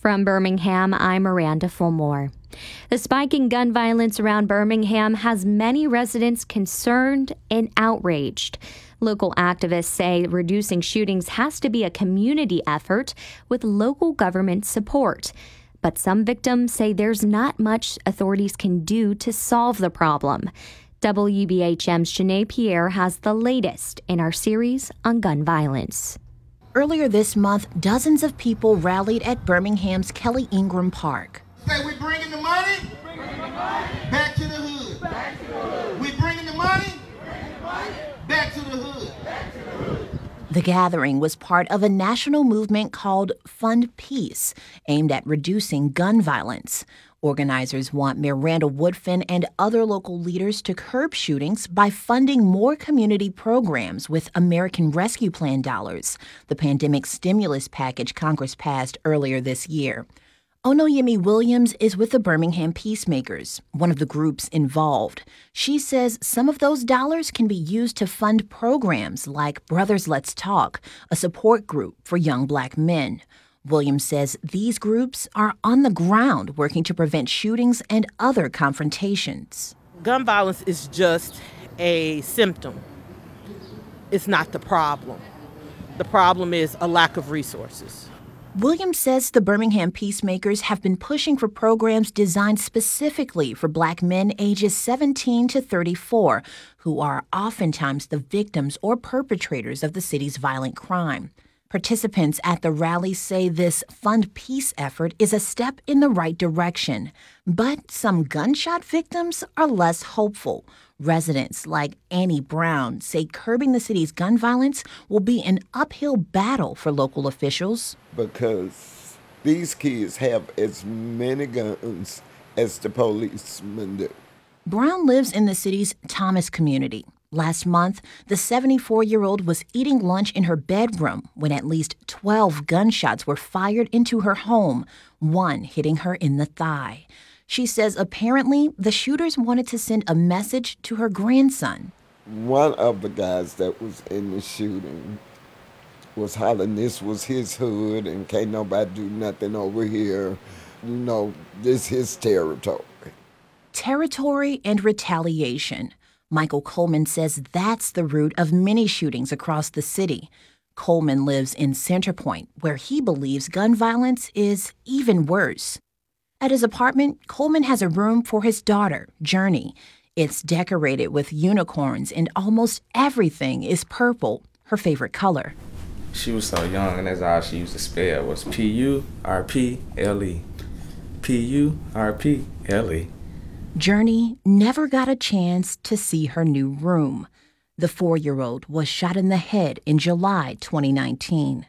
From Birmingham, I'm Miranda Fulmore. The spike in gun violence around Birmingham has many residents concerned and outraged. Local activists say reducing shootings has to be a community effort with local government support. But some victims say there's not much authorities can do to solve the problem. WBHM's Janae Pierre has the latest in our series on gun violence. Earlier this month, dozens of people rallied at Birmingham's Kelly Ingram Park. Say we bringing the money, bringing the money. back to the hood. Back to the hood. We bringing the money, bringing the money. back to the hood. Back to the hood. The gathering was part of a national movement called Fund Peace, aimed at reducing gun violence. Organizers want Mayor Randall Woodfin and other local leaders to curb shootings by funding more community programs with American Rescue Plan dollars, the pandemic stimulus package Congress passed earlier this year. Onoyemi Williams is with the Birmingham Peacemakers, one of the groups involved. She says some of those dollars can be used to fund programs like Brothers Let's Talk, a support group for young black men. Williams says these groups are on the ground working to prevent shootings and other confrontations. Gun violence is just a symptom, it's not the problem. The problem is a lack of resources. Williams says the Birmingham Peacemakers have been pushing for programs designed specifically for black men ages 17 to 34, who are oftentimes the victims or perpetrators of the city's violent crime. Participants at the rally say this Fund Peace effort is a step in the right direction. But some gunshot victims are less hopeful. Residents like Annie Brown say curbing the city's gun violence will be an uphill battle for local officials. Because these kids have as many guns as the policemen do. Brown lives in the city's Thomas community. Last month, the 74 year old was eating lunch in her bedroom when at least 12 gunshots were fired into her home, one hitting her in the thigh. She says apparently the shooters wanted to send a message to her grandson. One of the guys that was in the shooting was hollering this was his hood and can't nobody do nothing over here. You know, this his territory. Territory and retaliation. Michael Coleman says that's the root of many shootings across the city. Coleman lives in Center Point, where he believes gun violence is even worse. At his apartment, Coleman has a room for his daughter, Journey. It's decorated with unicorns, and almost everything is purple, her favorite color. She was so young, and that's all she used to spell was P U R P L E. P U R P L E. Journey never got a chance to see her new room. The four year old was shot in the head in July 2019.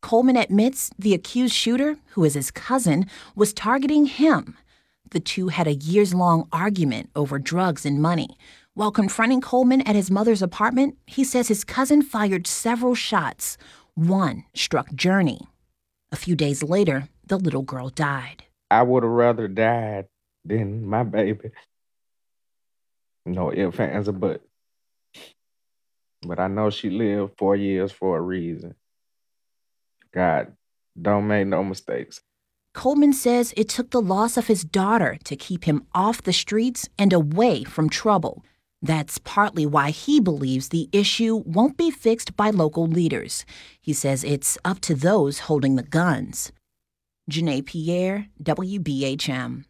Coleman admits the accused shooter, who is his cousin, was targeting him. The two had a years long argument over drugs and money. While confronting Coleman at his mother's apartment, he says his cousin fired several shots. One struck Journey. A few days later, the little girl died. I would have rather died than my baby. No ifs, ands, or buts. But I know she lived four years for a reason. God, don't make no mistakes. Coleman says it took the loss of his daughter to keep him off the streets and away from trouble. That's partly why he believes the issue won't be fixed by local leaders. He says it's up to those holding the guns. Janae Pierre, WBHM.